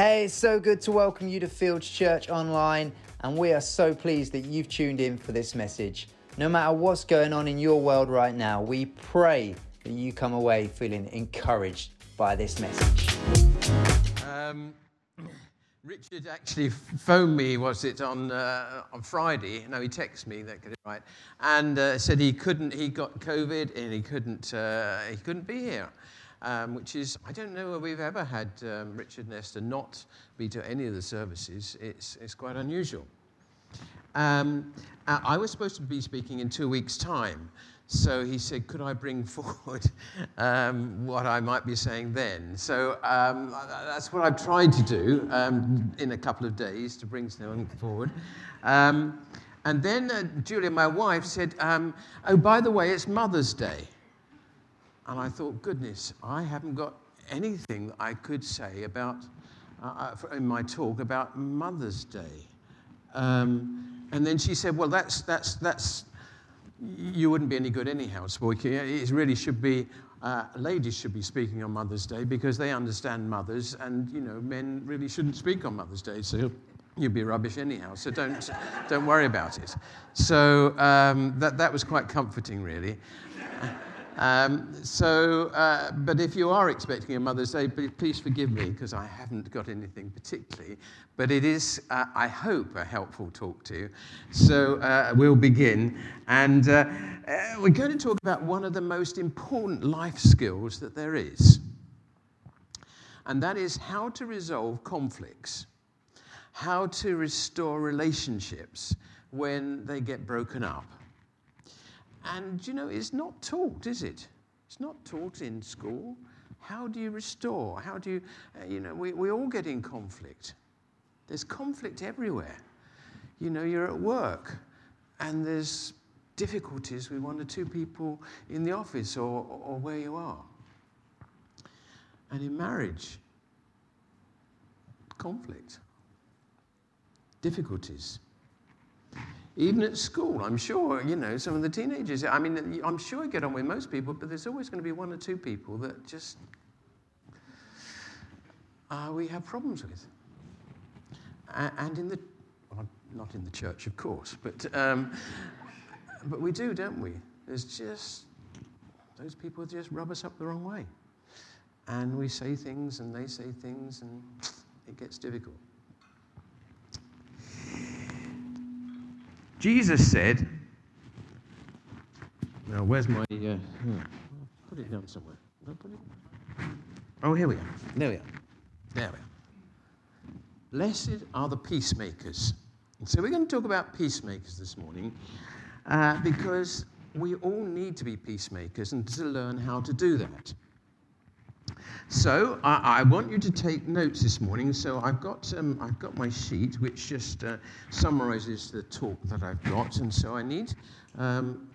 Hey, it's so good to welcome you to Fields Church Online, and we are so pleased that you've tuned in for this message. No matter what's going on in your world right now, we pray that you come away feeling encouraged by this message. Um, Richard actually phoned me, was it on uh, on Friday? No, he texted me. That could it right, and uh, said he couldn't. He got COVID and he couldn't. Uh, he couldn't be here um, which is, I don't know whether we've ever had um, Richard Nestor not be to any of the services. It's, it's quite unusual. Um, I was supposed to be speaking in two weeks' time. So he said, Could I bring forward um, what I might be saying then? So um, that's what I've tried to do um, in a couple of days to bring something forward. Um, and then uh, Julia, my wife, said, um, Oh, by the way, it's Mother's Day. And I thought, goodness, I haven't got anything I could say about, uh, uh in my talk about Mother's Day. Um, and then she said, well, that's, that's, that's, you wouldn't be any good anyhow. It really should be, uh, ladies should be speaking on Mother's Day because they understand mothers, and, you know, men really shouldn't speak on Mother's Day. So you'd be rubbish anyhow. So don't, don't worry about it. So um, that, that was quite comforting, really. Um, so, uh, but if you are expecting a Mother's Day, please forgive me because I haven't got anything particularly. But it is, uh, I hope, a helpful talk to you. So uh, we'll begin. And uh, uh, we're going to talk about one of the most important life skills that there is. And that is how to resolve conflicts, how to restore relationships when they get broken up. And, you know, it's not taught, is it? It's not taught in school. How do you restore? How do you, uh, you know, we, we all get in conflict. There's conflict everywhere. You know, you're at work and there's difficulties with one or two people in the office or, or where you are. And in marriage, conflict, difficulties. Even at school, I'm sure, you know, some of the teenagers, I mean, I'm sure you get on with most people, but there's always going to be one or two people that just uh, we have problems with. And in the, well, not in the church, of course, but, um, but we do, don't we? There's just, those people just rub us up the wrong way. And we say things and they say things and it gets difficult. Jesus said, now where's my, uh, put it down somewhere. Put it? Oh, here we are. There we are. There we are. Blessed are the peacemakers. So we're going to talk about peacemakers this morning uh, because we all need to be peacemakers and to learn how to do that. So I, I, want you to take notes this morning. So I've got, um, I've got my sheet, which just uh, summarizes the talk that I've got. And so I need um,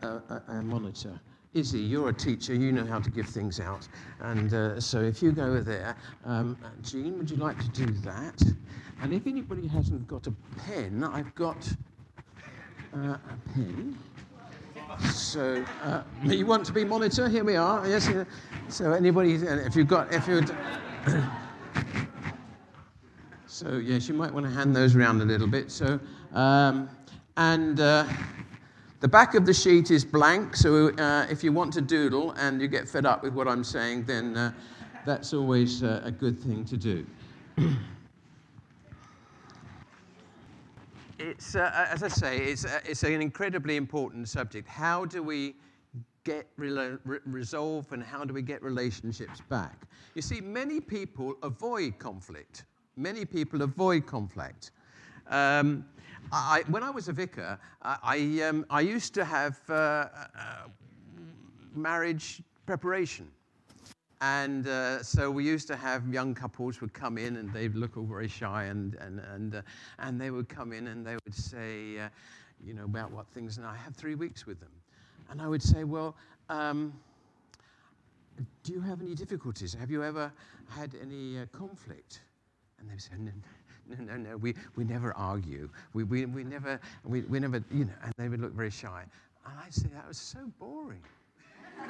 a, a, a, monitor. Izzy, you're a teacher. You know how to give things out. And uh, so if you go there, um, Jean, would you like to do that? And if anybody hasn't got a pen, I've got uh, a pen. So, uh, you want to be monitor? Here we are. Yes. So, anybody, if you've got, if you so yes, you might want to hand those around a little bit. So, um, and uh, the back of the sheet is blank. So, uh, if you want to doodle and you get fed up with what I'm saying, then uh, that's always uh, a good thing to do. it's, uh, as I say, it's, uh, it's an incredibly important subject. How do we get re- resolve and how do we get relationships back? You see, many people avoid conflict. Many people avoid conflict. Um, I, when I was a vicar, I, um, I used to have uh, uh, marriage preparation. And uh, so we used to have young couples would come in and they'd look all very shy and, and, and, uh, and they would come in and they would say, uh, you know, about what things. And I had three weeks with them. And I would say, well, um, do you have any difficulties? Have you ever had any uh, conflict? And they would say, no, no, no, no, we, we never argue. We, we, we, never, we, we never, you know, and they would look very shy. And I'd say, that was so boring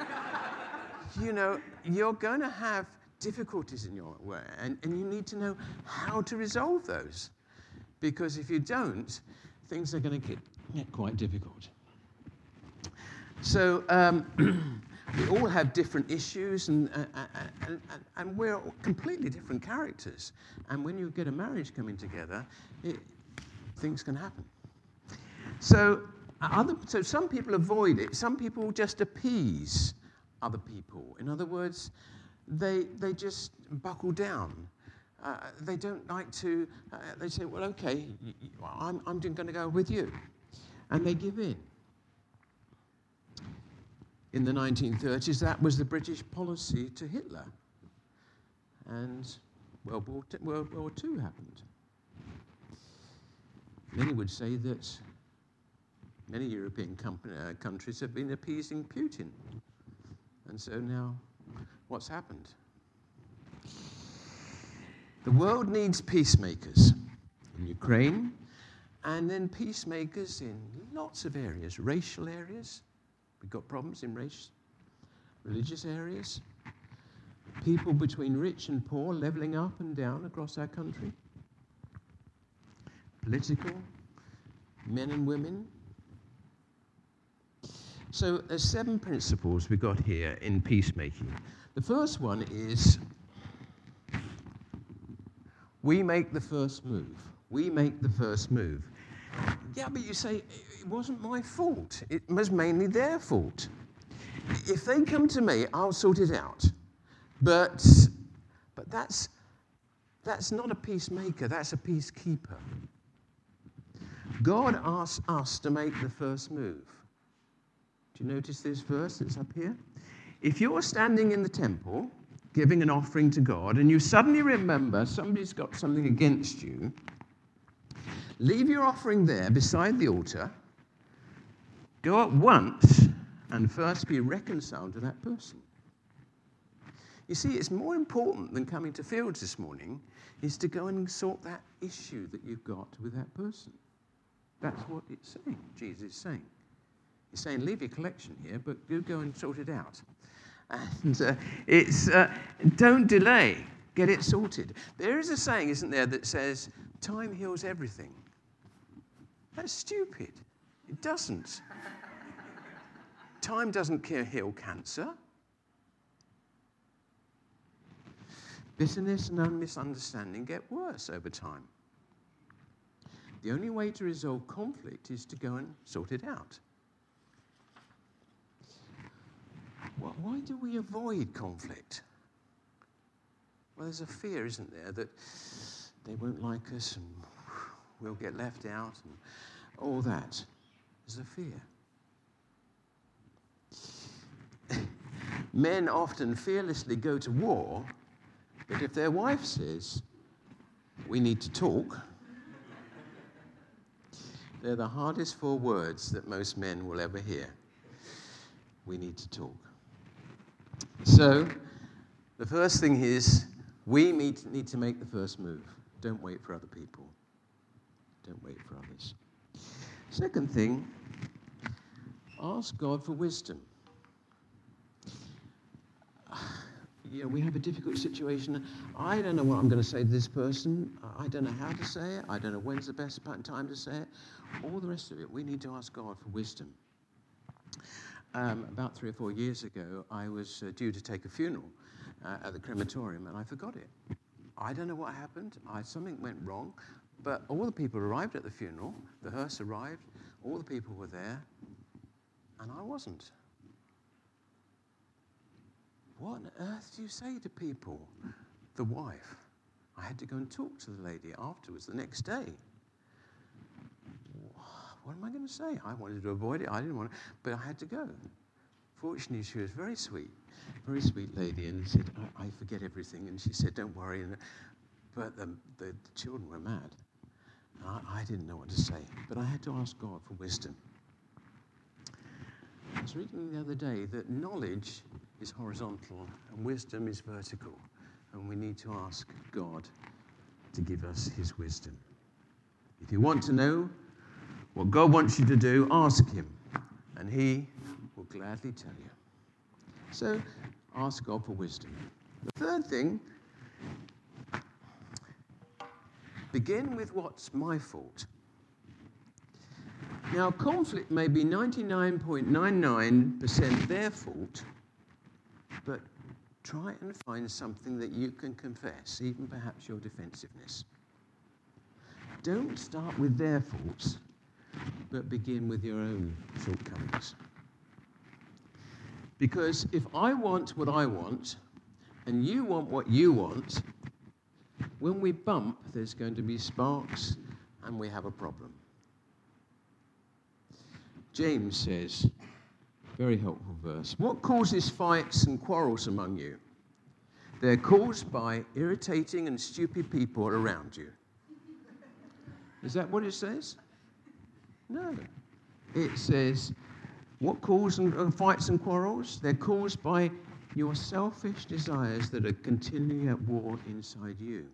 you know, you're going to have difficulties in your way, and, and you need to know how to resolve those. Because if you don't, things are going to get, quite difficult. So, um, we all have different issues, and, uh, and, and, and, we're completely different characters. And when you get a marriage coming together, it, things can happen. So, other, so some people avoid it, some people just appease other people. In other words, they, they just buckle down. Uh, they don't like to, uh, they say, well, okay, I'm, I'm going to go with you. And they give in in the 1930s, that was the British policy to Hitler. And World War, II, World War II happened. Many would say that many European uh, countries have been appeasing Putin. And so now, what's happened? The world needs peacemakers in Ukraine, and then peacemakers in lots of areas, racial areas, We've got problems in race, religious areas, people between rich and poor leveling up and down across our country, political, men and women. So there's seven principles we got here in peacemaking. The first one is we make the first move. We make the first move. Yeah, but you say, it wasn't my fault. It was mainly their fault. If they come to me, I'll sort it out. But, but that's, that's not a peacemaker, that's a peacekeeper. God asks us to make the first move. You notice this verse that's up here? If you're standing in the temple giving an offering to God and you suddenly remember somebody's got something against you, Leave your offering there beside the altar. Go at once and first be reconciled to that person. You see, it's more important than coming to Fields this morning is to go and sort that issue that you've got with that person. That's what it's saying, Jesus is saying. He's saying, leave your collection here, but do go and sort it out. And uh, it's, uh, don't delay, get it sorted. There is a saying, isn't there, that says, time heals everything. That's stupid. It doesn't. Time doesn't heal cancer. Bitterness and misunderstanding get worse over time. The only way to resolve conflict is to go and sort it out. Why do we avoid conflict? Well, there's a fear, isn't there, that they won't like us and we'll get left out and all that. There's a fear. Men often fearlessly go to war, but if their wife says, we need to talk, they're the hardest four words that most men will ever hear. We need to talk. So, the first thing is we need to make the first move. Don't wait for other people. Don't wait for others. Second thing, ask God for wisdom. You know, we have a difficult situation. I don't know what I'm going to say to this person. I don't know how to say it. I don't know when's the best time to say it. All the rest of it, we need to ask God for wisdom. Um, about three or four years ago, I was uh, due to take a funeral uh, at the crematorium, and I forgot it. I don't know what happened. I, something went wrong. But all the people arrived at the funeral, the hearse arrived, all the people were there, and I wasn't. What on earth do you say to people? The wife. I had to go and talk to the lady afterwards the next day. What am I going to say? I wanted to avoid it. I didn't want to, but I had to go. Fortunately, she was very sweet, very sweet lady, and said, I, I forget everything. And she said, Don't worry. And, but the, the, the children were mad. I, I didn't know what to say, but I had to ask God for wisdom. I was reading the other day that knowledge is horizontal and wisdom is vertical, and we need to ask God to give us his wisdom. If you want to know what God wants you to do, ask him, and he will gladly tell you. So ask God for wisdom. The third thing begin with what's my fault. Now, conflict may be 99.99% their fault, but try and find something that you can confess, even perhaps your defensiveness. Don't start with their faults, but begin with your own shortcomings. Because if I want what I want, and you want what you want, when we bump, there's going to be sparks, and we have a problem. James says, very helpful verse. What causes fights and quarrels among you? They're caused by irritating and stupid people around you. Is that what it says? No. It says, what causes uh, fights and quarrels? They're caused by your selfish desires that are continually at war inside you.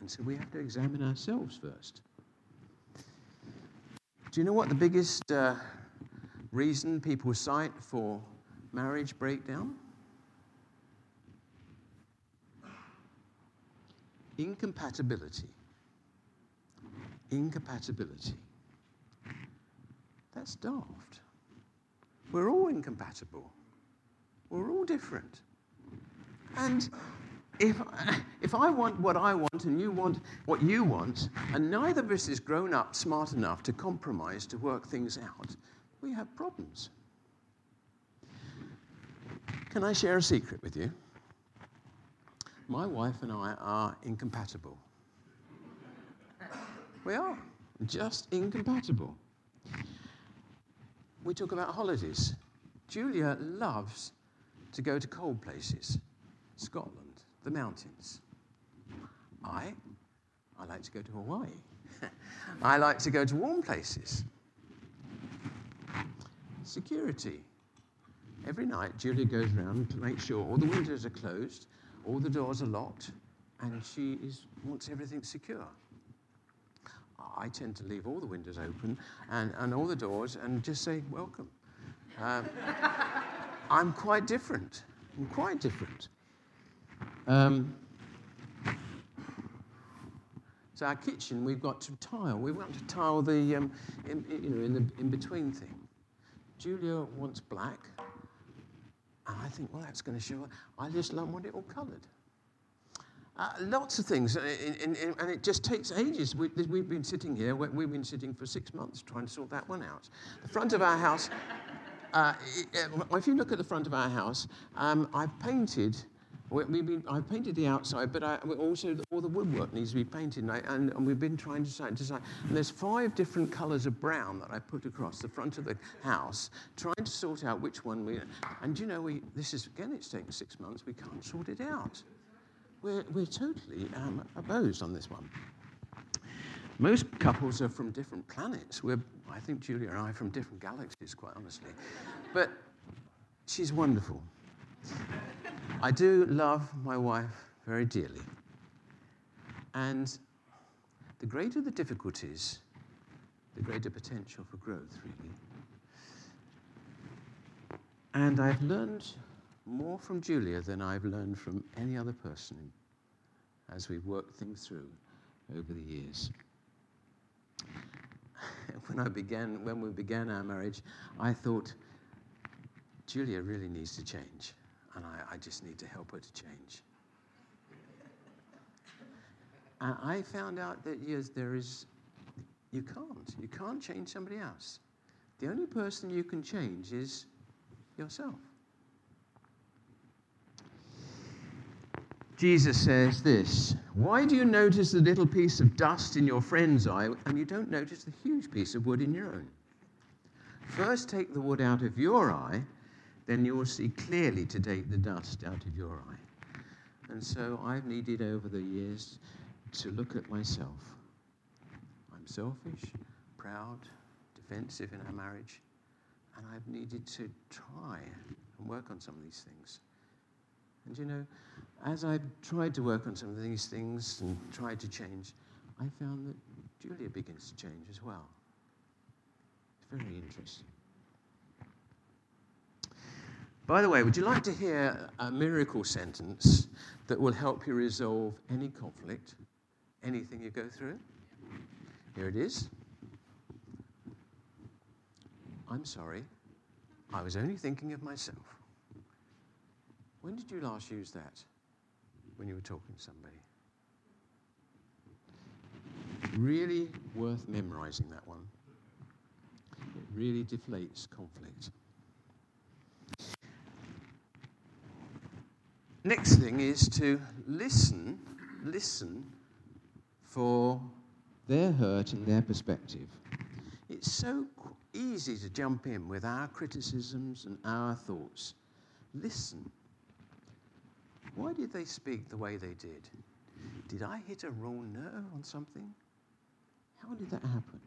And so we have to examine ourselves first. Do you know what the biggest uh, reason people cite for marriage breakdown? Incompatibility. Incompatibility. That's daft. We're all incompatible. We're all different. And if, if I want what I want and you want what you want, and neither of us is grown up smart enough to compromise to work things out, we have problems. Can I share a secret with you? My wife and I are incompatible. We are just incompatible. We talk about holidays. Julia loves to go to cold places, Scotland the mountains. I, I like to go to Hawaii. I like to go to warm places. Security. Every night, Julia goes around to make sure all the windows are closed, all the doors are locked, and she is, wants everything secure. I tend to leave all the windows open and, and all the doors and just say, welcome. Um, I'm quite different. I'm quite different. Um, so our kitchen, we've got to tile. We want to tile the, um, in, you know, in the in between thing. Julia wants black, and I think, well, that's going to show. I just love want it all coloured. Uh, lots of things, in, in, and it just takes ages. We, have been sitting here, we've been sitting for six months trying to sort that one out. The front of our house, uh, if you look at the front of our house, um, I've painted been, I've painted the outside, but I, also all the woodwork needs to be painted, and, I, and, and we've been trying to decide, decide. And there's five different colours of brown that I put across the front of the house, trying to sort out which one we. And you know, we, this is again, it's taken six months. We can't sort it out. We're, we're totally um, opposed on this one. Most couples are from different planets. We're, I think Julia and I are from different galaxies, quite honestly. But she's wonderful. I do love my wife very dearly. And the greater the difficulties, the greater potential for growth, really. And I've learned more from Julia than I've learned from any other person as we've worked things through over the years. when I began, when we began our marriage, I thought Julia really needs to change and I, I just need to help her to change. And I found out that yes, there is, you can't. You can't change somebody else. The only person you can change is yourself. Jesus says this Why do you notice the little piece of dust in your friend's eye and you don't notice the huge piece of wood in your own? First, take the wood out of your eye, then you will see clearly to take the dust out of your eye. And so I've needed over the years to look at myself. I'm selfish, proud, defensive in our marriage, and I've needed to try and work on some of these things. And you know, as I've tried to work on some of these things and tried to change, I found that Julia begins to change as well. It's very interesting. By the way, would you like to hear a miracle sentence that will help you resolve any conflict, anything you go through? Here it is. I'm sorry. I was only thinking of myself. When did you last use that? When you were talking to somebody? Really worth memorizing that one. It really deflates conflict. Next thing is to listen, listen for their hurt and their perspective. It's so easy to jump in with our criticisms and our thoughts. Listen. Why did they speak the way they did? Did I hit a raw nerve on something? How did that happen?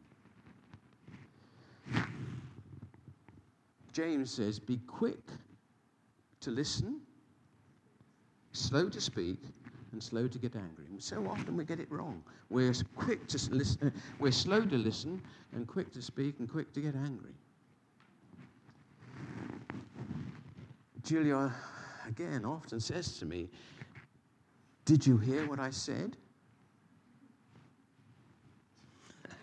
James says, Be quick to listen, slow to speak, and slow to get angry. So often we get it wrong. We're quick to listen, uh, we're slow to listen, and quick to speak, and quick to get angry. Julia, again, often says to me, Did you hear what I said?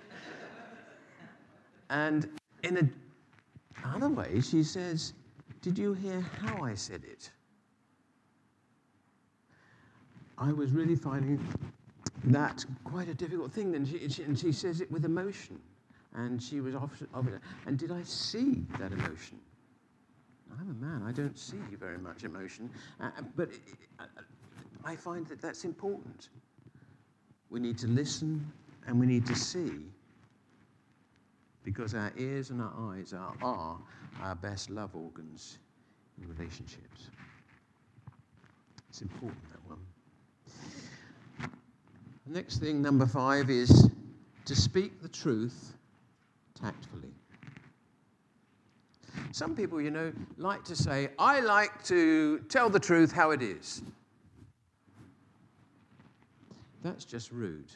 and in a other way, she says, Did you hear how I said it? I was really finding that quite a difficult thing. And she, she, and she says it with emotion. And she was often, and did I see that emotion? I'm a man, I don't see very much emotion. Uh, but it, uh, I find that that's important. We need to listen and we need to see because our ears and our eyes are, are our best love organs in relationships. It's important, that one. The next thing, number five, is to speak the truth tactfully. Some people, you know, like to say, I like to tell the truth how it is. That's just rude.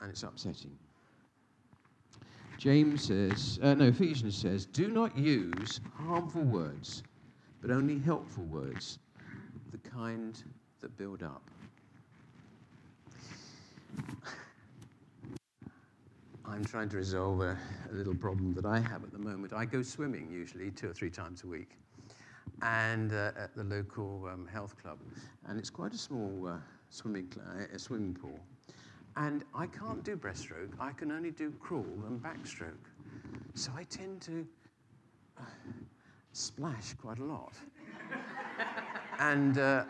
and it's upsetting. James says, uh, no, Ephesians says, do not use harmful words, but only helpful words, the kind that build up. I'm trying to resolve a, a, little problem that I have at the moment. I go swimming usually two or three times a week, and uh, at the local um, health club, and it's quite a small uh, swimming cl- uh, swimming pool. And I can't do breaststroke. I can only do crawl and backstroke. So I tend to uh, splash quite a lot. and uh,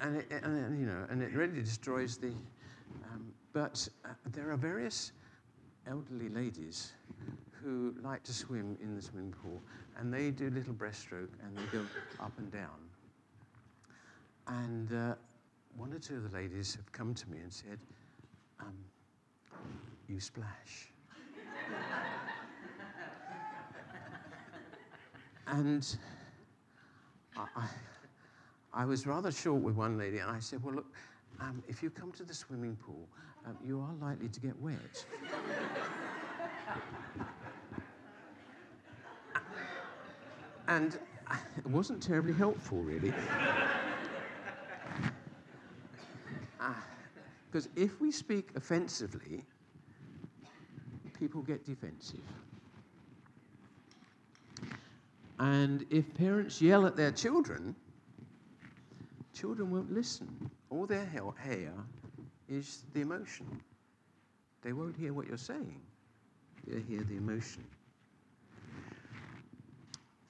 and, it, and, you know, and it really destroys the. Um, but uh, there are various elderly ladies who like to swim in the swimming pool, and they do little breaststroke and they go up and down. And uh, one or two of the ladies have come to me and said, um, "You splash." and I, I I was rather short with one lady, and I said, Well, look, um, if you come to the swimming pool, um, you are likely to get wet. and it wasn't terribly helpful, really. Because uh, if we speak offensively, people get defensive. And if parents yell at their children, children won't listen. All they hear is the emotion. They won't hear what you're saying, they'll hear the emotion.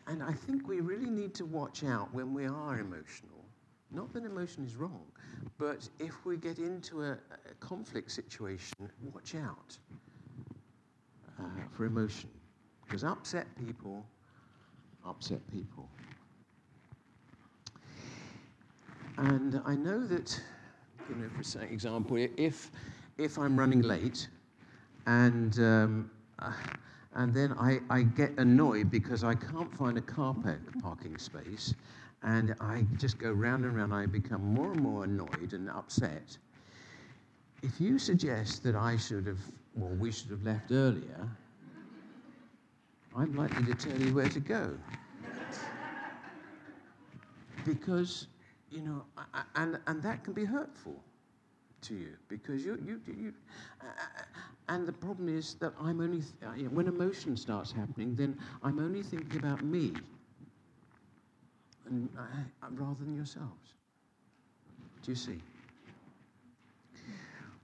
And I think we really need to watch out when we are emotional. Not that emotion is wrong, but if we get into a, a conflict situation, watch out uh, for emotion. Because upset people upset people. And I know that, you know, for example, if, if I'm running late and, um, uh, and then I, I get annoyed because I can't find a car park, parking space, and I just go round and round, I become more and more annoyed and upset. If you suggest that I should have, well, we should have left earlier, I'm likely to tell you where to go. because, you know, and, and that can be hurtful to you because you, you, you uh, and the problem is that I'm only, th- when emotion starts happening, then I'm only thinking about me and, uh, rather than yourselves. Do you see?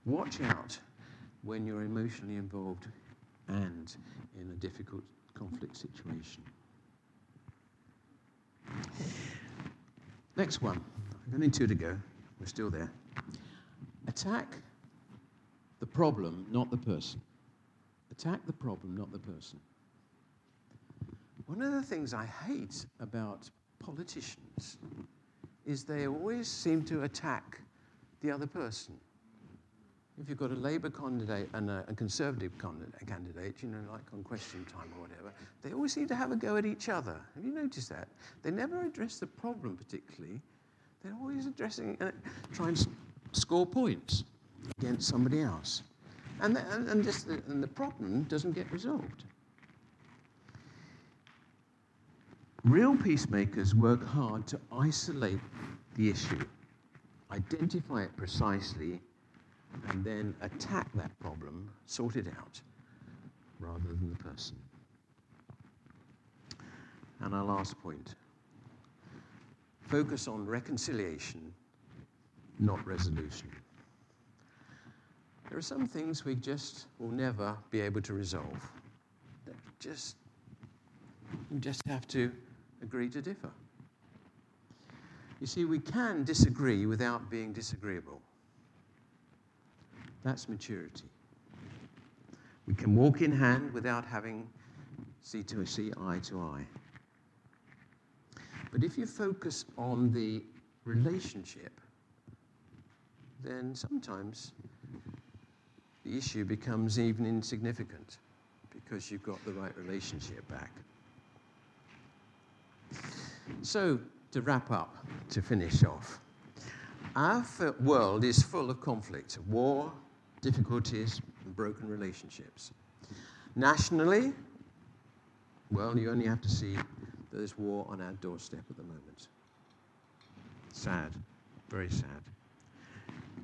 Watch out when you're emotionally involved and in a difficult conflict situation. Next one. Only two to go. We're still there. Attack the problem, not the person. Attack the problem, not the person. One of the things I hate about politicians is they always seem to attack the other person. If you've got a Labour candidate and a, a Conservative candidate, you know, like on question time or whatever, they always seem to have a go at each other. Have you noticed that? They never address the problem particularly. They're always addressing, trying to score points against somebody else. And the, and, and, and the problem doesn't get resolved. Real peacemakers work hard to isolate the issue, identify it precisely, and then attack that problem, sort it out, rather than the person. And our last point focus on reconciliation, not resolution. There are some things we just will never be able to resolve. Just, we just have to agree to differ. You see, we can disagree without being disagreeable. That's maturity. We can walk in hand without having see to see eye to eye. But if you focus on the relationship, then sometimes the issue becomes even insignificant because you've got the right relationship back. So, to wrap up, to finish off, our world is full of conflict, war, difficulties, and broken relationships. Nationally, well, you only have to see there's war on our doorstep at the moment. Sad, very sad.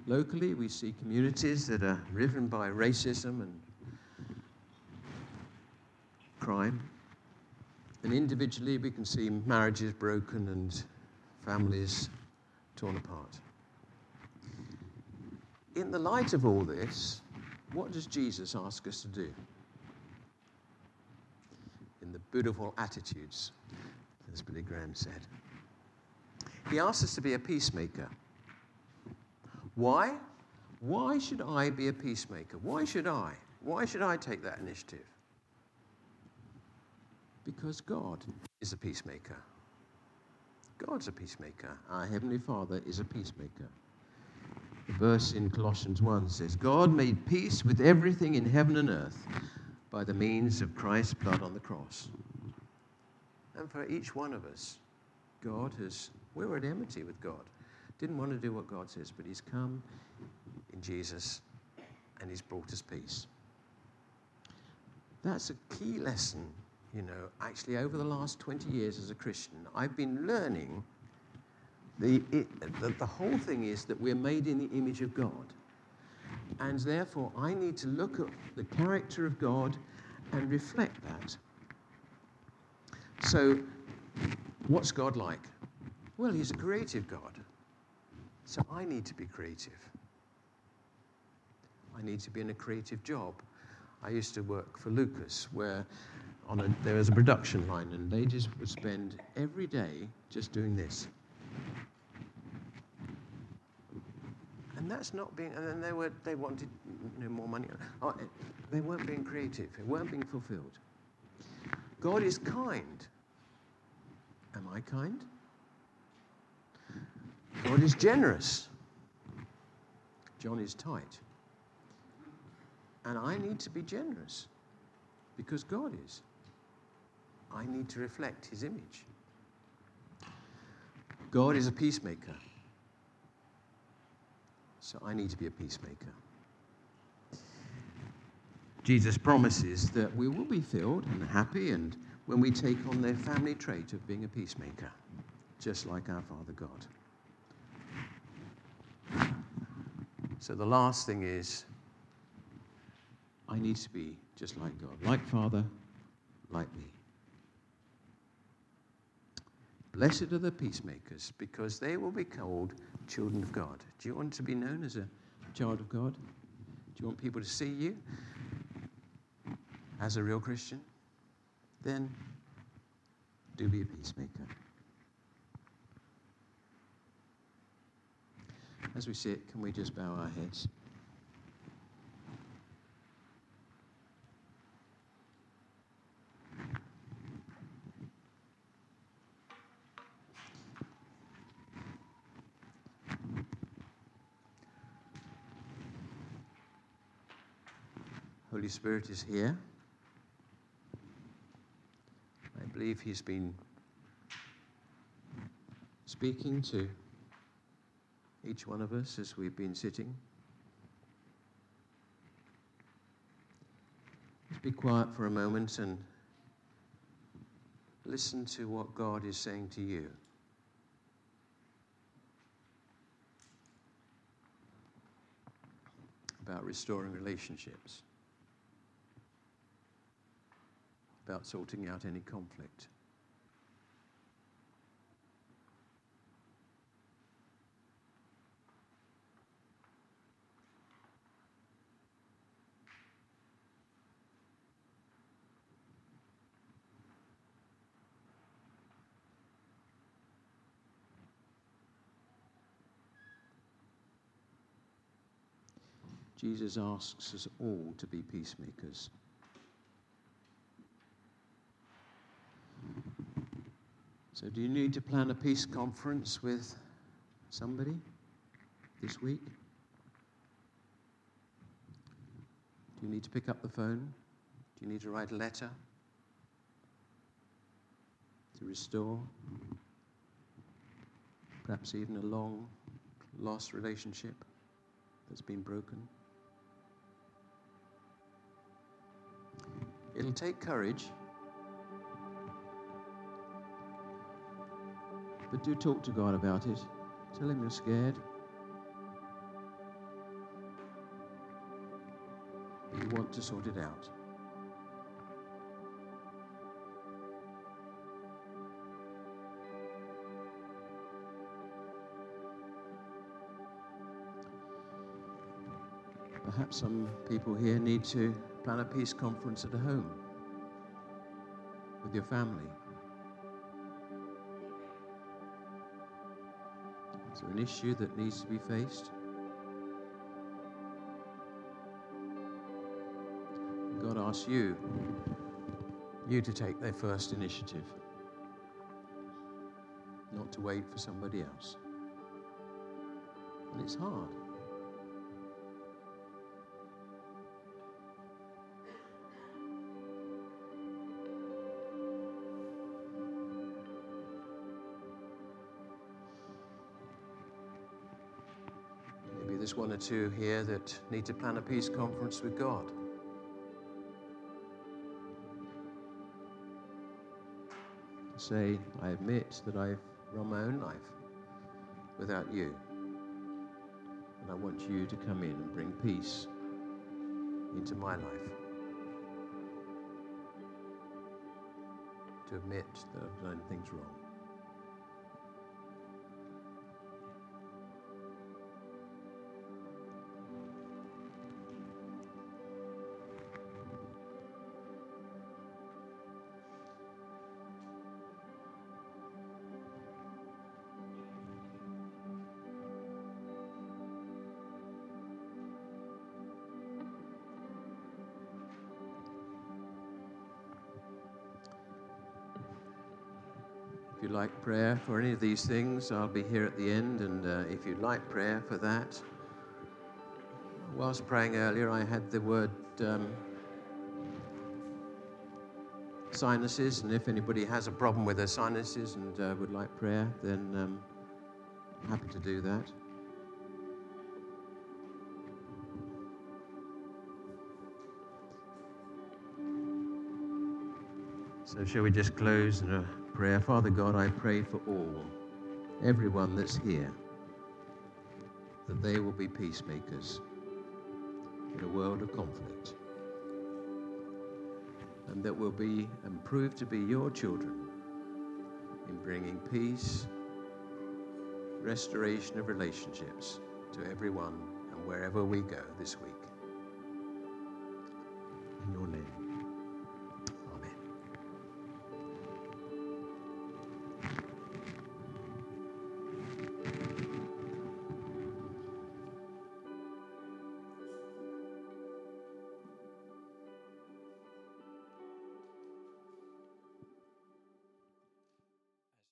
Locally, we see communities that are riven by racism and crime. And individually, we can see marriages broken and families torn apart in the light of all this, what does Jesus ask us to do? In the beautiful attitudes, as Billy Graham said. He asks us to be a peacemaker. Why? Why should I be a peacemaker? Why should I? Why should I take that initiative? Because God is a peacemaker. God's a peacemaker. Our Heavenly Father is a peacemaker. Verse in Colossians 1 says, God made peace with everything in heaven and earth by the means of Christ's blood on the cross. And for each one of us, God has, we were at enmity with God. Didn't want to do what God says, but He's come in Jesus and He's brought us peace. That's a key lesson, you know, actually, over the last 20 years as a Christian. I've been learning the, it, the, the whole thing is that we're made in the image of God. And therefore, I need to look at the character of God and reflect that. So, what's God like? Well, He's a creative God. So, I need to be creative. I need to be in a creative job. I used to work for Lucas, where on a, there was a production line, and they just would spend every day just doing this. And that's not being, and then they, were, they wanted you know, more money. Oh, they weren't being creative, they weren't being fulfilled. God is kind. Am I kind? God is generous. John is tight. And I need to be generous because God is. I need to reflect his image. God is a peacemaker. So I need to be a peacemaker. Jesus promises that we will be filled and happy and when we take on their family trait of being a peacemaker, just like our Father God. So the last thing is, I need to be just like God, like Father, like me. Blessed are the peacemakers, because they will be called children of God. Do you want to be known as a child of God? Do you want people to see you as a real Christian? Then do be a peacemaker. As we sit, can we just bow our heads? Holy Spirit is here. I believe He's been speaking to each one of us as we've been sitting. Just be quiet for a moment and listen to what God is saying to you. About restoring relationships, about sorting out any conflict. Jesus asks us all to be peacemakers. So, do you need to plan a peace conference with somebody this week? Do you need to pick up the phone? Do you need to write a letter to restore? Perhaps even a long lost relationship that's been broken? It'll take courage. But do talk to God about it. Tell Him you're scared. You want to sort it out. Perhaps some people here need to plan a peace conference at home with your family. Is there an issue that needs to be faced? God asks you, you to take the first initiative, not to wait for somebody else. And it's hard. There's one or two here that need to plan a peace conference with God. Say, I admit that I've run my own life without you. And I want you to come in and bring peace into my life. To admit that I've done things wrong. Prayer for any of these things, I'll be here at the end. And uh, if you'd like prayer for that, whilst praying earlier, I had the word um, sinuses. And if anybody has a problem with their sinuses and uh, would like prayer, then um, happy to do that. So, shall we just close in a prayer? Father God, I pray for all, everyone that's here, that they will be peacemakers in a world of conflict, and that will be and prove to be your children in bringing peace, restoration of relationships to everyone and wherever we go this week.